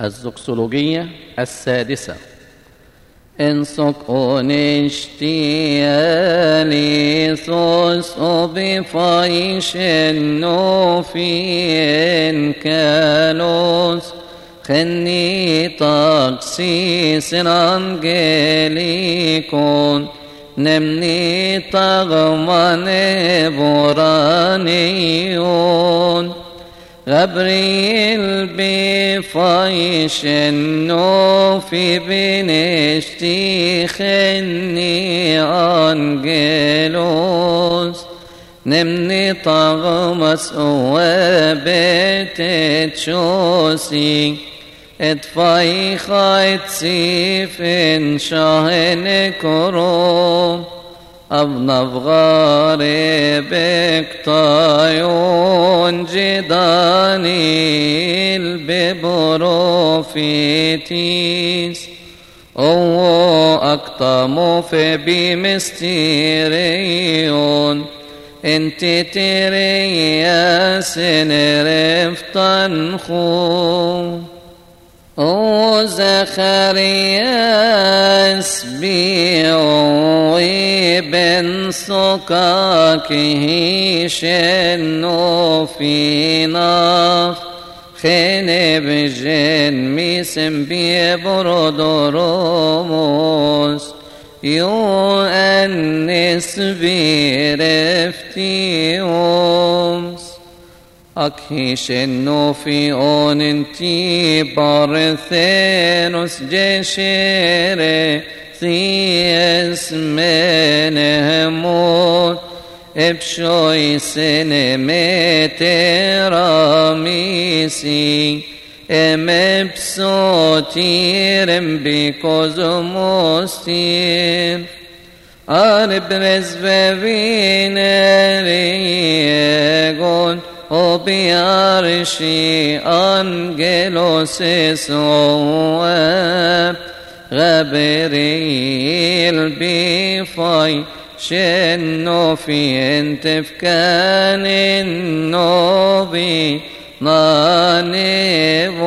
الزوكسولوجية السادسة. إن سكون اشتيالي ثوس بفايش النوفين كالوس خني تقسيس أنجليكون نمني طغمان بورانيون غبريل بفايش النوفي بنشتي خني أنجلوس نمني طغمس وبيت تشوسي. اتفاي خايت سيف شاهن كروم أبنف غاربك طايون جدانيل ببروفيتيس أو أكتم في بمستيريون. انت تريا سنرفتن خو. أو زخرياس بيوي بن سكاكه شنو في ناف خين بجن ميسم بيبردروموس يو أنس برفتيومس أكهيش إنه في أون انتي بارثينوس جشيري ثيس من هموت ابشوي سنمتراميسي امبسوتيرم بكوزموستير أربرز بفينريغون وبيارشي أنجلوس سواب غبريل بفاي شنو في انت فكان النوبي نانيبو